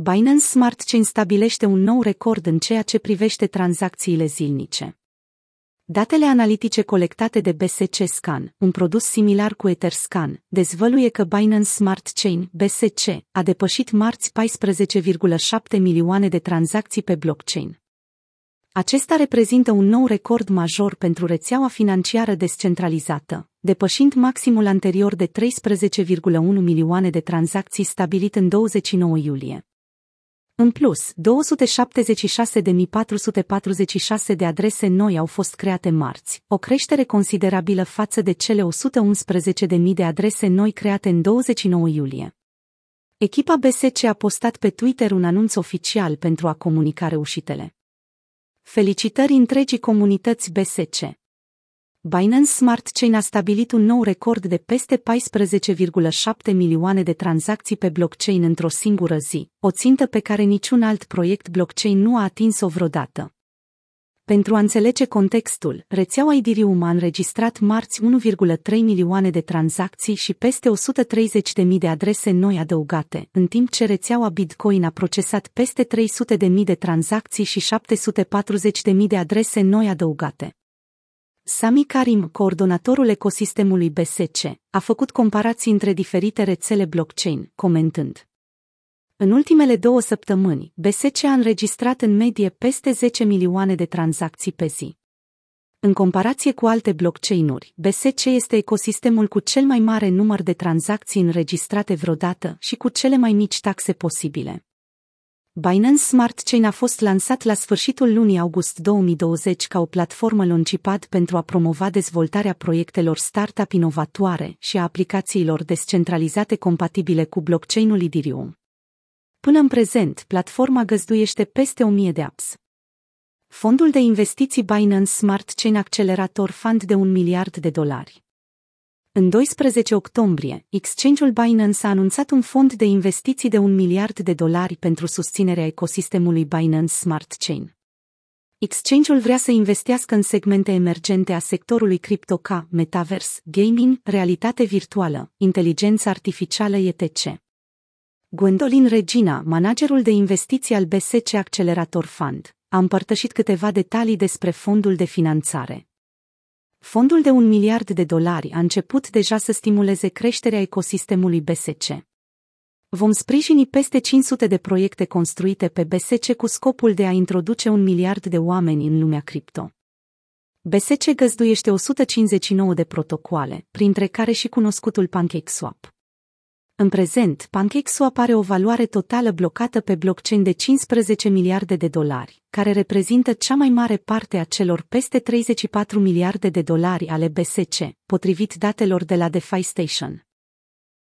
Binance Smart Chain stabilește un nou record în ceea ce privește tranzacțiile zilnice. Datele analitice colectate de BSC Scan, un produs similar cu Etherscan, dezvăluie că Binance Smart Chain, BSC, a depășit marți 14,7 milioane de tranzacții pe blockchain. Acesta reprezintă un nou record major pentru rețeaua financiară descentralizată, depășind maximul anterior de 13,1 milioane de tranzacții stabilit în 29 iulie. În plus, 276.446 de adrese noi au fost create marți, o creștere considerabilă față de cele 111.000 de adrese noi create în 29 iulie. Echipa BSC a postat pe Twitter un anunț oficial pentru a comunica reușitele. Felicitări întregii comunități BSC! Binance Smart Chain a stabilit un nou record de peste 14,7 milioane de tranzacții pe blockchain într-o singură zi, o țintă pe care niciun alt proiect blockchain nu a atins-o vreodată. Pentru a înțelege contextul, rețeaua Ethereum a înregistrat marți 1,3 milioane de tranzacții și peste 130.000 de adrese noi adăugate, în timp ce rețeaua Bitcoin a procesat peste 300.000 de tranzacții și 740.000 de adrese noi adăugate. Sami Karim, coordonatorul ecosistemului BSC, a făcut comparații între diferite rețele blockchain, comentând. În ultimele două săptămâni, BSC a înregistrat în medie peste 10 milioane de tranzacții pe zi. În comparație cu alte blockchain-uri, BSC este ecosistemul cu cel mai mare număr de tranzacții înregistrate vreodată și cu cele mai mici taxe posibile. Binance Smart Chain a fost lansat la sfârșitul lunii august 2020 ca o platformă launchpad pentru a promova dezvoltarea proiectelor startup inovatoare și a aplicațiilor descentralizate compatibile cu blockchain-ul Ethereum. Până în prezent, platforma găzduiește peste 1000 de apps. Fondul de investiții Binance Smart Chain Accelerator Fund de un miliard de dolari. În 12 octombrie, exchange-ul Binance a anunțat un fond de investiții de un miliard de dolari pentru susținerea ecosistemului Binance Smart Chain. Exchange-ul vrea să investească în segmente emergente a sectorului cripto ca metavers, gaming, realitate virtuală, inteligență artificială etc. Gwendolyn Regina, managerul de investiții al BSC Accelerator Fund, a împărtășit câteva detalii despre fondul de finanțare. Fondul de un miliard de dolari a început deja să stimuleze creșterea ecosistemului BSC. Vom sprijini peste 500 de proiecte construite pe BSC cu scopul de a introduce un miliard de oameni în lumea cripto. BSC găzduiește 159 de protocoale, printre care și cunoscutul PancakeSwap. În prezent, PancakeSwap are o valoare totală blocată pe blockchain de 15 miliarde de dolari, care reprezintă cea mai mare parte a celor peste 34 miliarde de dolari ale BSC, potrivit datelor de la DeFi Station.